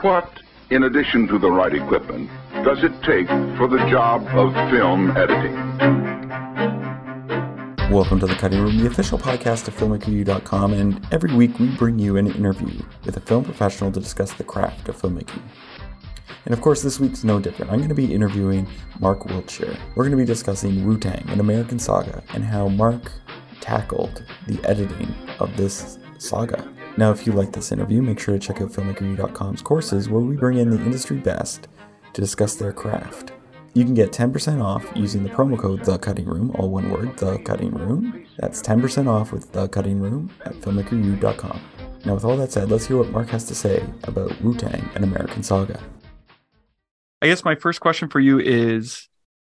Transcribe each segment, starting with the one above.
What, in addition to the right equipment, does it take for the job of film editing? Welcome to The Cutting Room, the official podcast of FilmmakerU.com, and every week we bring you an interview with a film professional to discuss the craft of filmmaking. And of course, this week's no different. I'm going to be interviewing Marc Wiltshire. We're going to be discussing Wu Tang, an American saga, and how Marc tackled the editing of this saga. Now, if you like this interview, make sure to check out filmmakeru.com's courses where we bring in the industry best to discuss their craft. You can get 10% off using the promo code The Cutting Room, all one word, The Cutting Room. That's 10% off with The Cutting Room at filmmakeru.com. Now, with all that said, let's hear what Marc has to say about Wu Tang, an American saga. I guess my first question for you is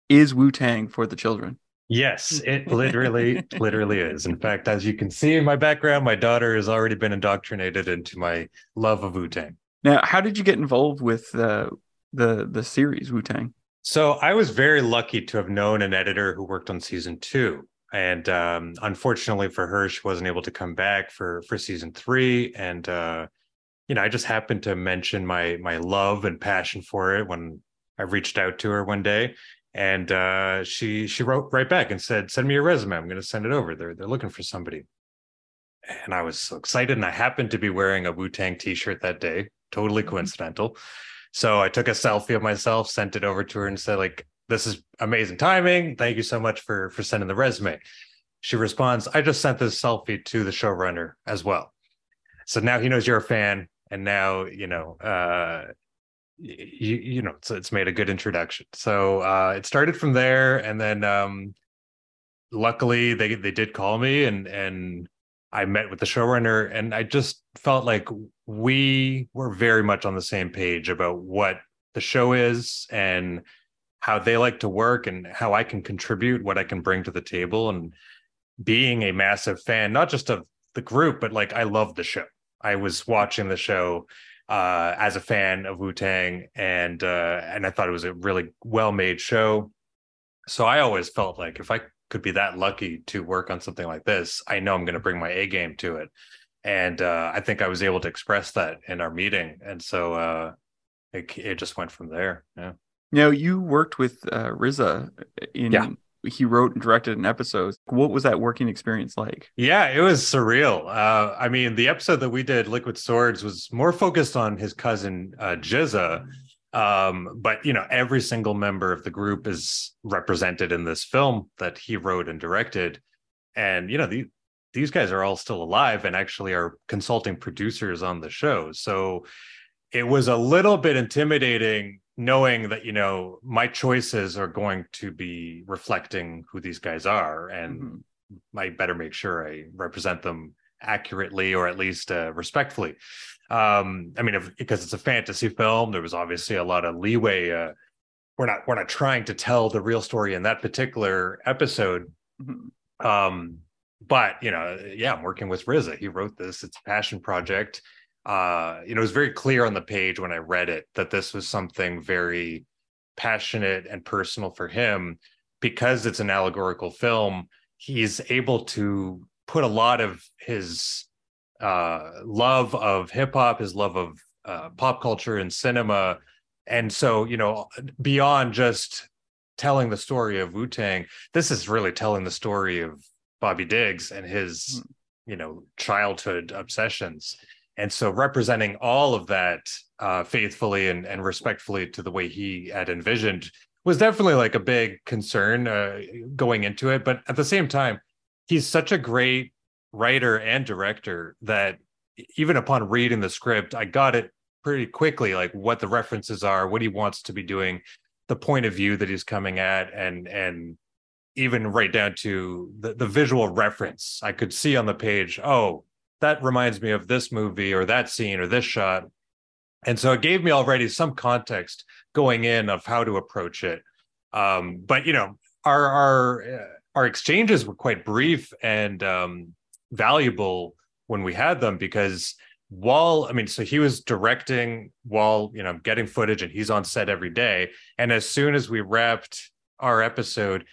Is Wu Tang for the children? Yes, it literally, literally is. In fact, as you can see in my background, my daughter has already been indoctrinated into my love of Wu Tang. Now, how did you get involved with uh, the the series Wu Tang? So I was very lucky to have known an editor who worked on season two, and um, unfortunately for her, she wasn't able to come back for for season three. And uh, you know, I just happened to mention my my love and passion for it when I reached out to her one day, and uh, she she wrote right back and said, "Send me your resume. I'm going to send it over. They're they're looking for somebody." And I was so excited, and I happened to be wearing a Wu Tang T-shirt that day. Totally Mm-hmm. coincidental. So I took a selfie of myself, sent it over to her, and said, "Like this is amazing timing. Thank you so much for for sending the resume." She responds, "I just sent this selfie to the showrunner as well." So now he knows you're a fan, and now you know. uh you you know it's, it's made a good introduction. So uh it started from there and then um luckily they they did call me and and i met with the showrunner and i just felt like we were very much on the same page about what the show is and how they like to work and how i can contribute what i can bring to the table. And being a massive fan not just of the group but like i love the show. I was watching the show uh, as a fan of Wu Tang, and uh, and I thought it was a really well made show. So I always felt like if I could be that lucky to work on something like this, I know I'm going to bring my A game to it, and uh, I think I was able to express that in our meeting, and so uh, it it just went from there. Yeah. Now, you worked with uh, RZA in. Yeah. He wrote and directed an episode. What was that working experience like? Yeah, it was surreal. Uh, I mean, the episode that we did, Liquid Swords, was more focused on his cousin uh, GZA. Um, but you know, every single member of the group is represented in this film that he wrote and directed. And you know, the, these guys are all still alive and actually are consulting producers on the show. So it was a little bit intimidating knowing that you know my choices are going to be reflecting who these guys are and Mhm. I better make sure I represent them accurately or at least uh, respectfully. Um, I mean, if, because it's a fantasy film, there was obviously a lot of leeway. Uh, we're not we're not trying to tell the real story in that particular episode. Mhm. Um, but you know, yeah, I'm working with RZA He wrote this. It's a passion project. Uh, you know, it was very clear on the page when I read it that this was something very passionate and personal for him. Because it's an allegorical film he's able to put a lot of his uh, love of hip hop, his love of uh, pop culture and cinema, and so you know beyond just telling the story of Wu Tang, this is really telling the story of Bobby Diggs and his you know childhood obsessions. And so representing all of that uh, faithfully and, and respectfully to the way he had envisioned was definitely like a big concern uh, going into it. But at the same time, he's such a great writer and director that even upon reading the script, I got it pretty quickly, like what the references are, what he wants to be doing, the point of view that he's coming at, and and even right down to the, the visual reference. I could see on the page, oh, that reminds me of this movie or that scene or this shot. And so it gave me already some context going in of how to approach it. Um, but you know, our our uh, our exchanges were quite brief and um, valuable when we had them because while I mean, so he was directing while you know getting footage, and he's on set every day. And as soon as we wrapped our episode,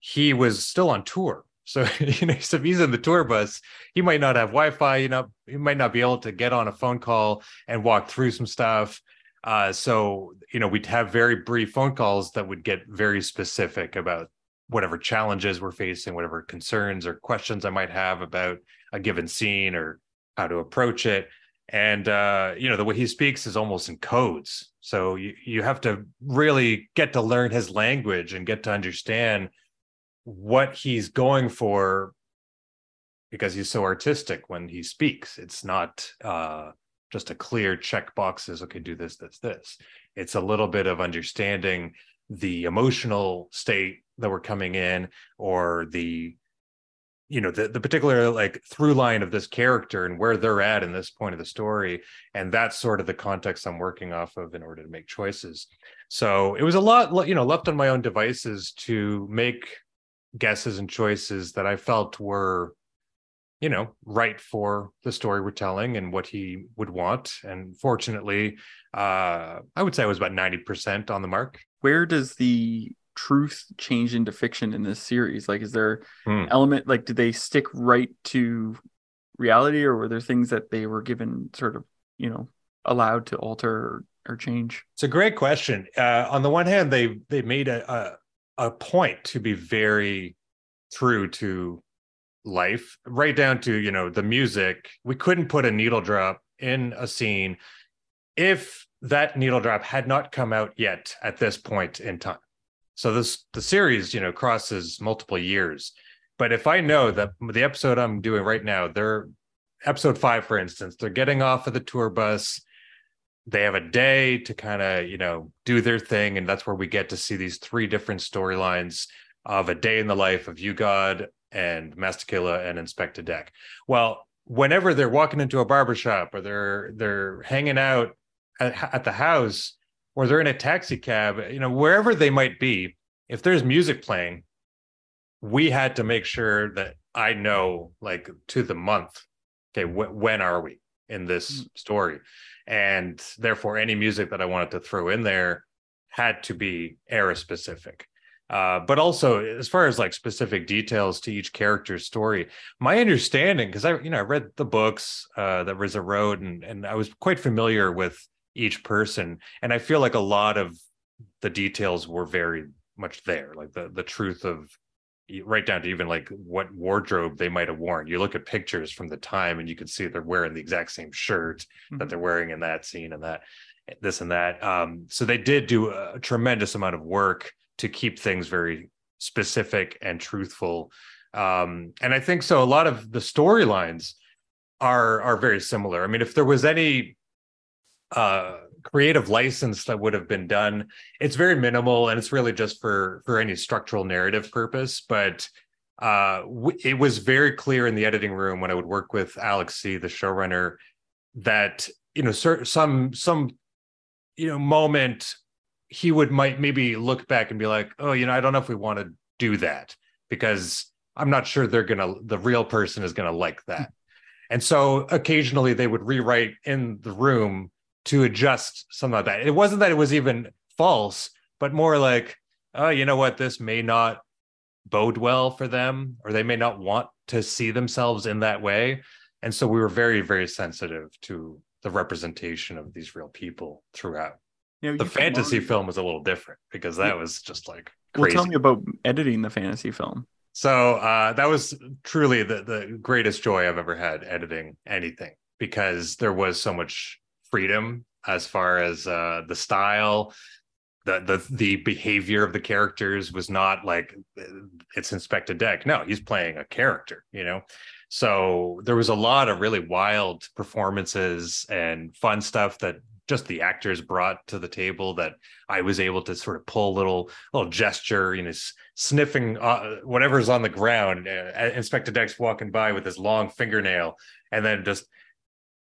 he was still on tour. So you know, so if he's in the tour bus, he might not have Wi-Fi. You know, he might not be able to get on a phone call and walk through some stuff. Uh, so you know, we'd have very brief phone calls that would get very specific about whatever challenges we're facing, whatever concerns or questions I might have about a given scene or how to approach it. And uh, you know, the way he speaks is almost in codes. So you, you have to really get to learn his language and get to understand what he's going for because he's so artistic when he speaks. It's not uh, just a clear check boxes, okay, do this, this, this. It's a little bit of understanding the emotional state that we're coming in or the you know the, the particular like through line of this character and where they're at in this point of the story and that's sort of the context i'm working off of in order to make choices so it was a lot you know left on my own devices to make guesses and choices that i felt were you know right for the story we're telling and what he would want and fortunately uh i would say i was about 90% on the mark where does the truth change into fiction in this series? Like, is there Hmm. element like did they stick right to reality, or were there things that they were given sort of you know allowed to alter or, or change? It's a great question. Uh, on the one hand, they they made a, a a point to be very true to life, right down to you know the music. We couldn't put a needle drop in a scene if that needle drop had not come out yet at this point in time. So this the series, you know, crosses multiple years. But if I know that the episode I'm doing right now, they're episode five, for instance, they're getting off of the tour bus they have a day to kind of you know do their thing and that's where we get to see these three different storylines of a day in the life of U-God and Masta Killa and Inspectah Deck. Well whenever they're walking into a barbershop or they're they're hanging out at, at the house or they're in a taxi cab you know wherever they might be if there's music playing we had to make sure that i know like to the month okay wh- when are we in this mm. story and therefore any music that i wanted to throw in there had to be era specific. Uh, but also as far as like specific details to each character's story my understanding because i you know i read the books uh, that RZA wrote and, and i was quite familiar with each person and i feel like a lot of the details were very much there like the the truth of right down to even like what wardrobe they might have worn. You look at pictures from the time and you can see they're wearing the exact same shirt that Mhm. they're wearing in that scene and that this and that. Um, so they did do a tremendous amount of work to keep things very specific and truthful. Um, and I think so a lot of the storylines are are very similar. I mean, if there was any uh creative license that would have been done. It's very minimal and it's really just for for any structural narrative purpose but uh w- it was very clear in the editing room when i would work with Alex Tse the showrunner that you know cer- some some you know moment he would might maybe look back and be like oh you know i don't know if we want to do that because i'm not sure they're gonna the real person is gonna like that. And so occasionally they would rewrite in the room to adjust some of that. It wasn't that it was even false, but more like, oh, you know what, this may not bode well for them, or they may not want to see themselves in that way. And so we were very, very sensitive to the representation of these real people throughout. You know, The fantasy film was a little different because that was just like Well, crazy. tell me about editing the fantasy film. So uh, that was truly the the greatest joy I've ever had editing anything because there was so much freedom as far as uh, the style, the the the behavior of the characters was not like uh, it's Inspectah Deck. No, he's playing a character, you know. So there was a lot of really wild performances and fun stuff that just the actors brought to the table that I was able to sort of pull little little gesture, you know, sniffing uh, whatever's on the ground. Uh, Inspectah Deck's walking by with his long fingernail, and then just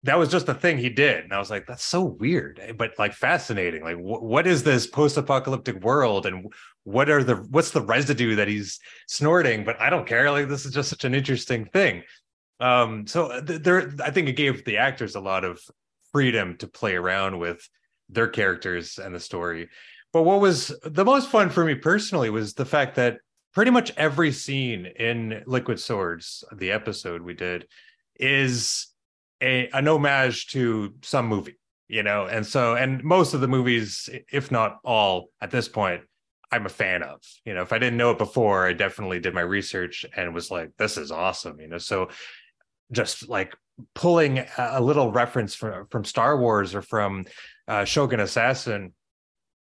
that was just the thing he did, and I was like, that's so weird, eh, but like fascinating. Like, wh- what is this post-apocalyptic world, and what are the what's the residue that he's snorting? But I don't care. Like, this is just such an interesting thing. Um, so th- there, I think it gave the actors a lot of freedom to play around with their characters and the story. But what was the most fun for me personally was the fact that pretty much every scene in Liquid Swords, the episode we did, is a, an homage to some movie, you know? And so, and most of the movies, if not all at this point, I'm a fan of. You know, if I didn't know it before, I definitely did my research and was like, this is awesome, you know? So just like pulling a little reference from, from Star Wars or from uh, Shogun Assassin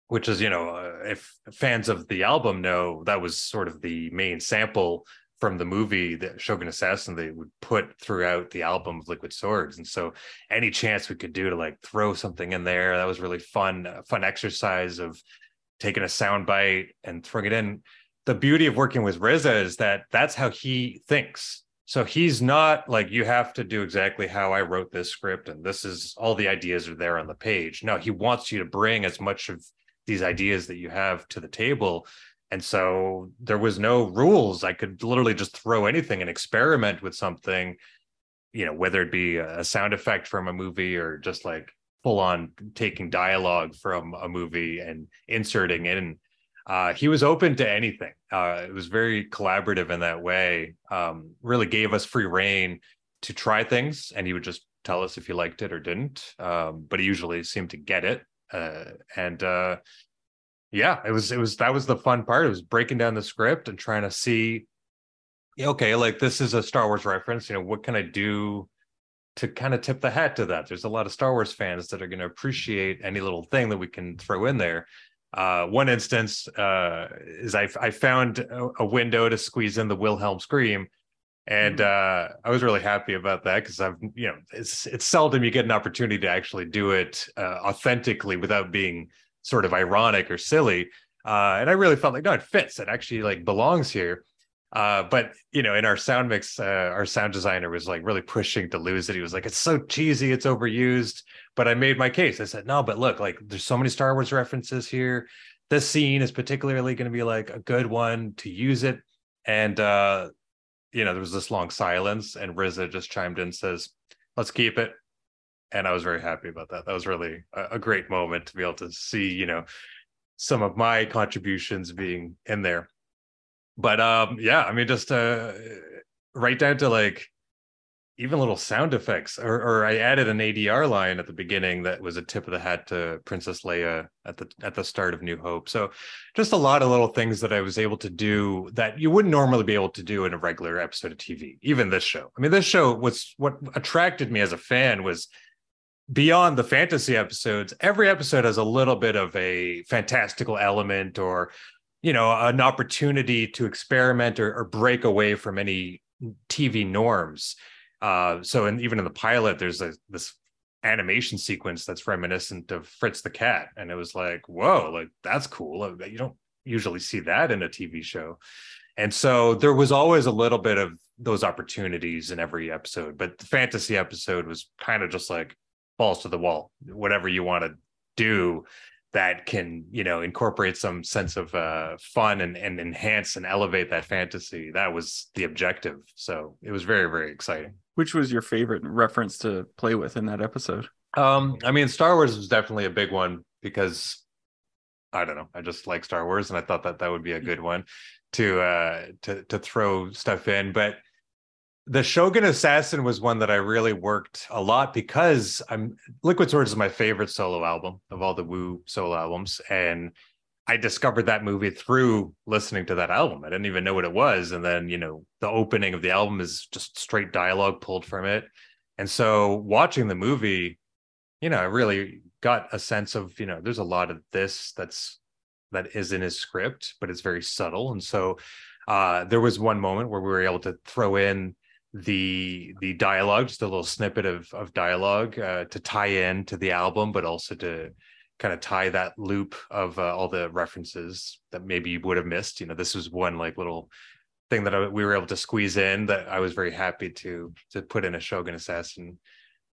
which is you know uh, if fans of the album know that was sort of the main sample from the movie that Shogun Assassin they would put throughout the album of Liquid Swords. And so any chance we could do to like throw something in there that was really fun fun exercise of taking a sound bite and throwing it in. The beauty of working with RZA is that that's how he thinks. So he's not like you have to do exactly how I wrote this script and this is all the ideas are there on the page. No he wants you to bring as much of these ideas that you have to the table and so there was no rules. I could literally just throw anything and experiment with something you know whether it be a sound effect from a movie or just like full on taking dialogue from a movie and inserting in uh, he was open to anything. Uh, it was very collaborative in that way. Um, really gave us free reign to try things and he would just tell us if he liked it or didn't. Um, but he usually seemed to get it. Uh, and uh, yeah, it was it was that was the fun part. It was breaking down the script and trying to see, okay, like this is a Star Wars reference. You know, what can I do to kind of tip the hat to that? There's a lot of Star Wars fans that are going to appreciate any little thing that we can throw in there. Uh, one instance uh, is I, I found a, a, window to squeeze in the Wilhelm scream, and mm-hmm. uh, I was really happy about that because I've you know it's it's seldom you get an opportunity to actually do it uh, authentically without being sort of ironic or silly. Uh, and I really felt like no, it fits. It actually like belongs here. Uh, but you know, in our sound mix, uh, our sound designer was like really pushing to lose it. He was like, "It's so cheesy, it's overused." But I made my case. I said, "No, but look, like there's so many Star Wars references here. This scene is particularly going to be like a good one to use it." And uh, you know, there was this long silence, and RZA just chimed in, says, "Let's keep it." And I was very happy about that. That was really a, a great moment to be able to see, you know, some of my contributions being in there. But um, yeah, I mean, just uh, right down to like even little sound effects, or, or I added an ADR line at the beginning that was a tip of the hat to Princess Leia at the at the start of New Hope. So just a lot of little things that I was able to do that you wouldn't normally be able to do in a regular episode of TV. Even this show. I mean, this show was what attracted me as a fan was beyond the fantasy episodes, every episode has a little bit of a fantastical element or, you know, an opportunity to experiment or, or break away from any TV norms. Uh, so, and even in the pilot, there's a, this animation sequence that's reminiscent of Fritz the Cat, and it was like, whoa, like that's cool. Uh, you don't usually see that in a TV show. And so there was always a little bit of those opportunities in every episode, but the fantasy episode was kind of just like, balls to the wall whatever you want to do that can you know incorporate some sense of uh, fun and, and enhance and elevate that fantasy. That was the objective. So it was very very exciting. Which was your favorite reference to play with in that episode? Um i mean star wars was definitely a big one because i don't know i just like star wars and i thought that that would be a good one to uh to to throw stuff in. But the Shogun Assassin was one that I really worked a lot because I'm Liquid Swords is my favorite solo album of all the Wu solo albums. And I discovered that movie through listening to that album. I didn't even know what it was. And then, you know, the opening of the album is just straight dialogue pulled from it. And so watching the movie, you know, I really got a sense of, you know, there's a lot of this that's that is in his script, but it's very subtle. And so uh there was one moment where we were able to throw in the the dialogue, just a little snippet of of dialogue uh, to tie in to the album, but also to kind of tie that loop of uh, all the references that maybe you would have missed. You know, this was one like little thing that I, we were able to squeeze in that I was very happy to to put in a Shogun Assassin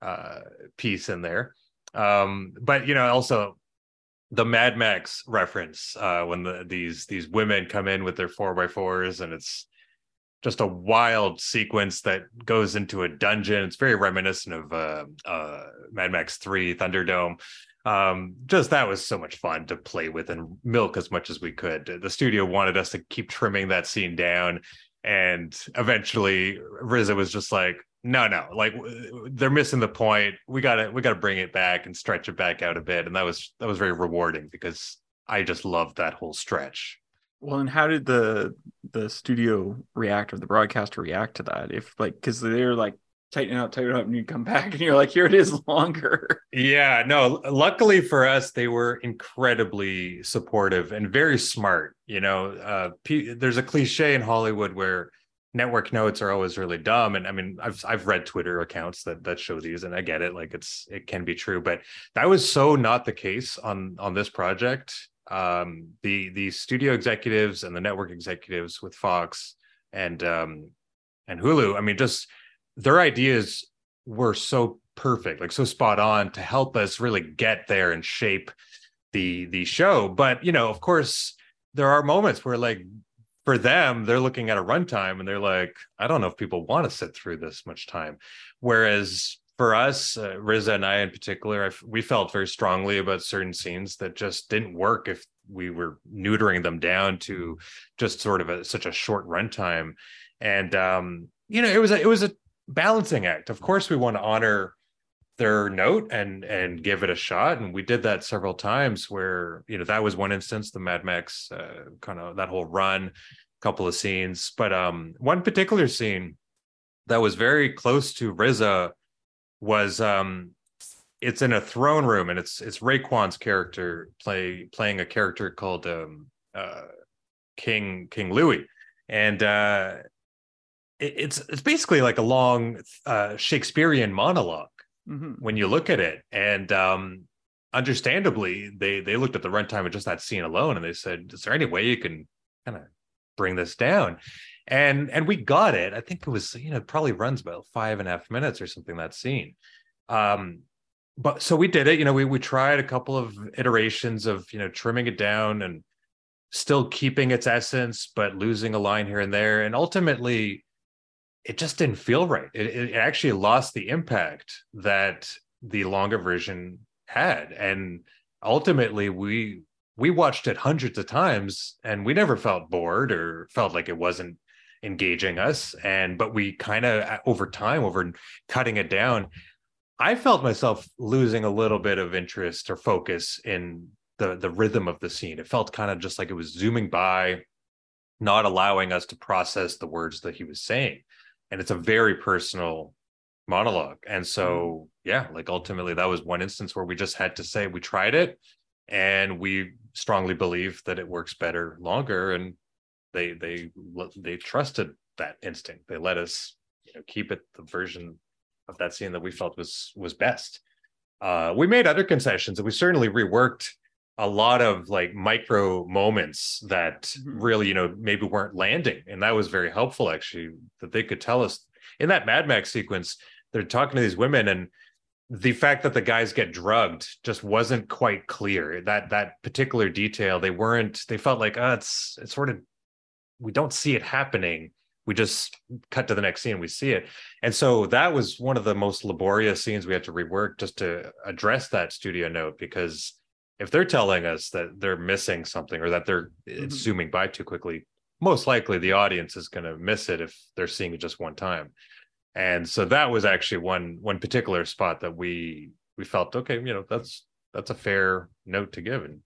uh, piece in there. Um, but you know, also the Mad Max reference uh, when the, these these women come in with their four by fours and it's just a wild sequence that goes into a dungeon. It's very reminiscent of uh, uh, Mad Max 3 Thunderdome. um just that was so much fun to play with and milk as much as we could the studio wanted us to keep trimming that scene down and eventually RZA was just like no no like they're missing the point we gotta we gotta bring it back and stretch it back out a bit and that was that was very rewarding because i just loved that whole stretch well and how did the the studio react or the broadcaster react to that if like because they're like tighten up, tighten up, and you come back and you're like, here it is longer. Yeah, no, luckily for us, they were incredibly supportive and very smart. You know, uh, P- there's a cliche in Hollywood where network notes are always really dumb. And I mean, I've I've read Twitter accounts that that show these, and I get it, like it's it can be true, but that was so not the case on on this project. Um, the the studio executives and the network executives with Fox and um and Hulu, I mean, just their ideas were so perfect, like so spot on to help us really get there and shape the the show. But you know, of course, there are moments where like for them, they're looking at a runtime and they're like, I don't know if people want to sit through this much time. Whereas for us, uh, RZA and I in particular, I, we felt very strongly about certain scenes that just didn't work if we were neutering them down to just sort of a, such a short runtime. And um, you know, it was a, it was a balancing act. Of course, we want to honor their note and and give it a shot, and we did that several times. Where you know that was one instance, the Mad Max uh, kind of that whole run, couple of scenes, but um, one particular scene that was very close to RZA was um, it's in a throne room, and it's it's Raekwon's character play playing a character called um, uh, King King Louis, and uh, it's it's basically like a long uh, Shakespearean monologue mm-hmm. when you look at it, and um, understandably, they they looked at the runtime of just that scene alone, and they said, "Is there any way you can kind of bring this down?" And and we got it. I think it was you know probably runs about five and a half minutes or something that scene. Um, but so we did it. You know, we we tried a couple of iterations of you know trimming it down and still keeping its essence, but losing a line here and there, and ultimately it just didn't feel right. It, it actually lost the impact that the longer version had, and ultimately we we watched it hundreds of times, and we never felt bored or felt like it wasn't engaging us. And but we kind of over time, over cutting it down, I felt myself losing a little bit of interest or focus in the the rhythm of the scene. It felt kind of just like it was zooming by, not allowing us to process the words that he was saying and it's a very personal monologue and so mm-hmm. yeah like ultimately that was one instance where we just had to say we tried it and we strongly believe that it works better longer and they they they trusted that instinct. They let us you know keep it the version of that scene that we felt was was best. Uh we made other concessions and we certainly reworked a lot of like micro moments that mm-hmm. really you know maybe weren't landing. And that was very helpful actually that they could tell us in that mad max sequence they're talking to these women and the fact that the guys get drugged just wasn't quite clear. That that particular detail they weren't they felt like oh it's it's sort of we don't see it happening. We just cut to the next scene we see it. And so that was one of the most laborious scenes we had to rework just to address that studio note because if they're telling us that they're missing something or that they're mm-hmm. zooming by too quickly most likely the audience is going to miss it if they're seeing it just one time. And so that was actually one one particular spot that we we felt okay you know that's that's a fair note to give and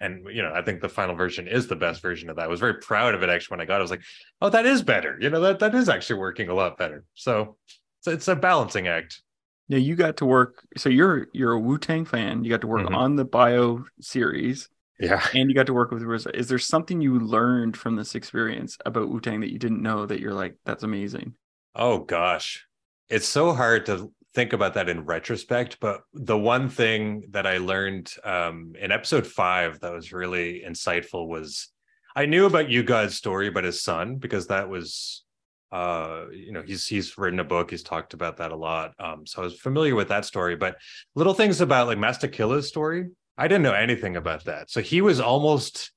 and you know i think the final version is the best version of that i was very proud of it actually when i got it i was like oh that is better you know that that is actually working a lot better so so it's a balancing act yeah, you got to work. So you're you're a Wu Tang fan. You got to work mm-hmm. on the Bio series. Yeah, and you got to work with RZA. Is there something you learned from this experience about Wu Tang that you didn't know that you're like, that's amazing? Oh gosh, it's so hard to think about that in retrospect. But the one thing that I learned um, in episode five that was really insightful was I knew about U-God's story about his son because that was uh you know he's he's written a book he's talked about that a lot um so i was familiar with that story but little things about like Masta Killa's story i didn't know anything about that so he was almost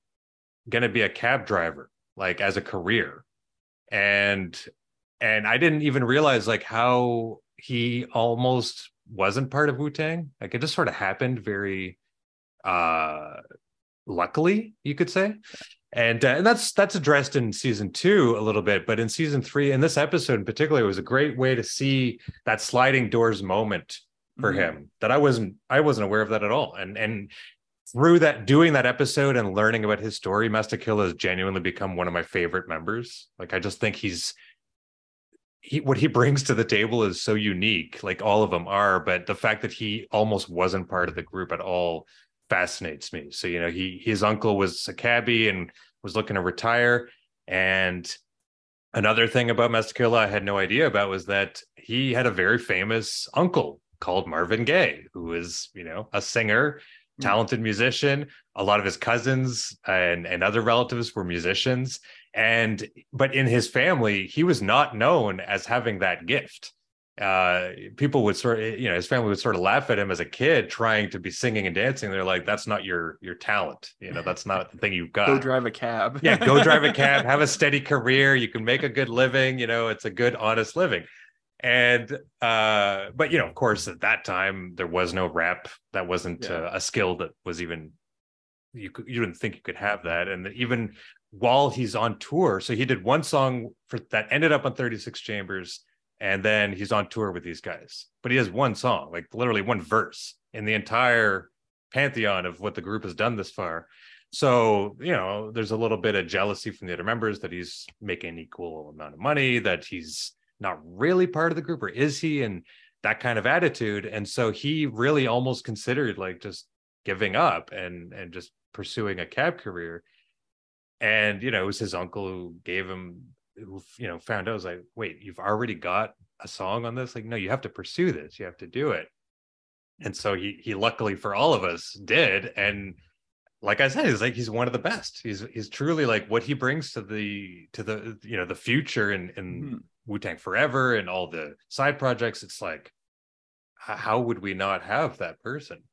going to be a cab driver like as a career and and i didn't even realize like how he almost wasn't part of Wu Tang. Like it just sort of happened very uh luckily, you could say. And, uh, and that's that's addressed in season two a little bit, but in season three, in this episode in particular, it was a great way to see that sliding doors moment for Mhm. him that I wasn't I wasn't aware of that at all. And and through that doing that episode and learning about his story, Masta Killa has genuinely become one of my favorite members. Like I just think he's he what he brings to the table is so unique, like all of them are, but the fact that he almost wasn't part of the group at all fascinates me. So, you know, he his uncle was a cabbie and was looking to retire. And another thing about Masta Killa I had no idea about was that he had a very famous uncle called Marvin Gaye, who is, you know, a singer, talented musician. A lot of his cousins and, and other relatives were musicians. And but in his family, he was not known as having that gift. Uh, people would sort of, you know, his family would sort of laugh at him as a kid trying to be singing and dancing. They're like, that's not your your talent. You know, that's not the thing you've got Go drive a cab. yeah go drive a cab have a steady career you can make a good living you know it's a good honest living and uh but you know of course at that time there was no rap. That wasn't Yeah. uh, a skill that was even you could you didn't think you could have that. And even while he's on tour so he did one song for that ended up on 36 chambers and then he's on tour with these guys. But he has one song like literally one verse in the entire pantheon of what the group has done this far. So you know there's a little bit of jealousy from the other members that he's making equal amount of money that he's not really part of the group or is he? And that kind of attitude. And so he really almost considered like just giving up and and just pursuing a cab career. And you know it was his uncle who gave him who you know found out. Was like wait you've already got a song on this? Like no you have to pursue this. You have to do it. And so he he luckily for all of us did. And like I said, he's like he's one of the best. He's he's truly like what he brings to the to the you know the future and and Mhm. Wu Tang Forever and all the side projects. It's like how would we not have that person?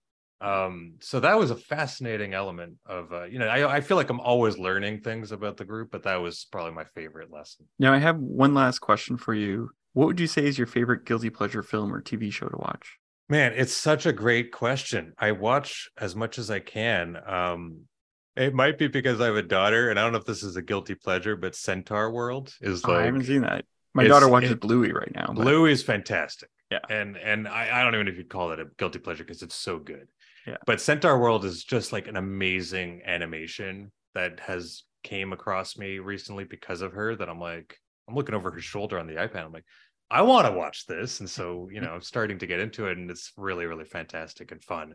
Um, so that was a fascinating element of uh, you know I I feel like I'm always learning things about the group, but that was probably my favorite lesson. Now I have one last question for you. What would you say is your favorite guilty pleasure film or TV show to watch? Man, it's such a great question. I watch as much as I can. Um, it might be because I have a daughter, and I don't know if this is a guilty pleasure, but Centaur World is Oh, like I haven't seen that. My it's- daughter watches it- Bluey right now. but- Blue is fantastic. Yeah. And and I, I don't even know if you'd call it a guilty pleasure because it's so good. Yeah. But Centaur World is just like an amazing animation that has came across me recently because of her that I'm like, I'm looking over her shoulder on the iPad. I'm like, I want to watch this. And so, you know, I'm starting to get into it and it's really, really fantastic and fun.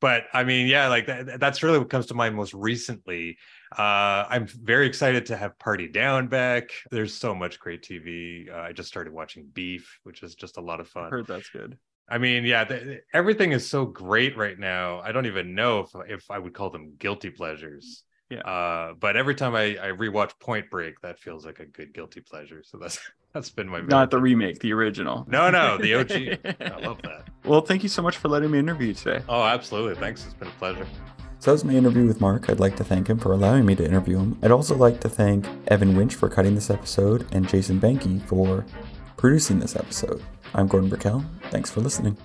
But I mean, yeah, like that, that's really what comes to mind most recently. Uh, I'm very excited to have Party Down back. There's so much great TV. Uh, I just started watching Beef, which is just a lot of fun. heard that's good. I mean, yeah, th- everything is so great right now. I don't even know if if I would call them guilty pleasures. Yeah. Uh, but every time I I rewatch Point Break, that feels like a good guilty pleasure. So that's that's been my Not the remake, the original. no no the OG. I love that. Well, thank you so much for letting me interview you today. Oh, absolutely. Thanks. It's been a pleasure. So that was my interview with Marc. I'd like to thank him for allowing me to interview him. I'd also like to thank Evan Winch for cutting this episode and Jason Banky for producing this episode. I'm Gordon Brickell. Thanks for listening.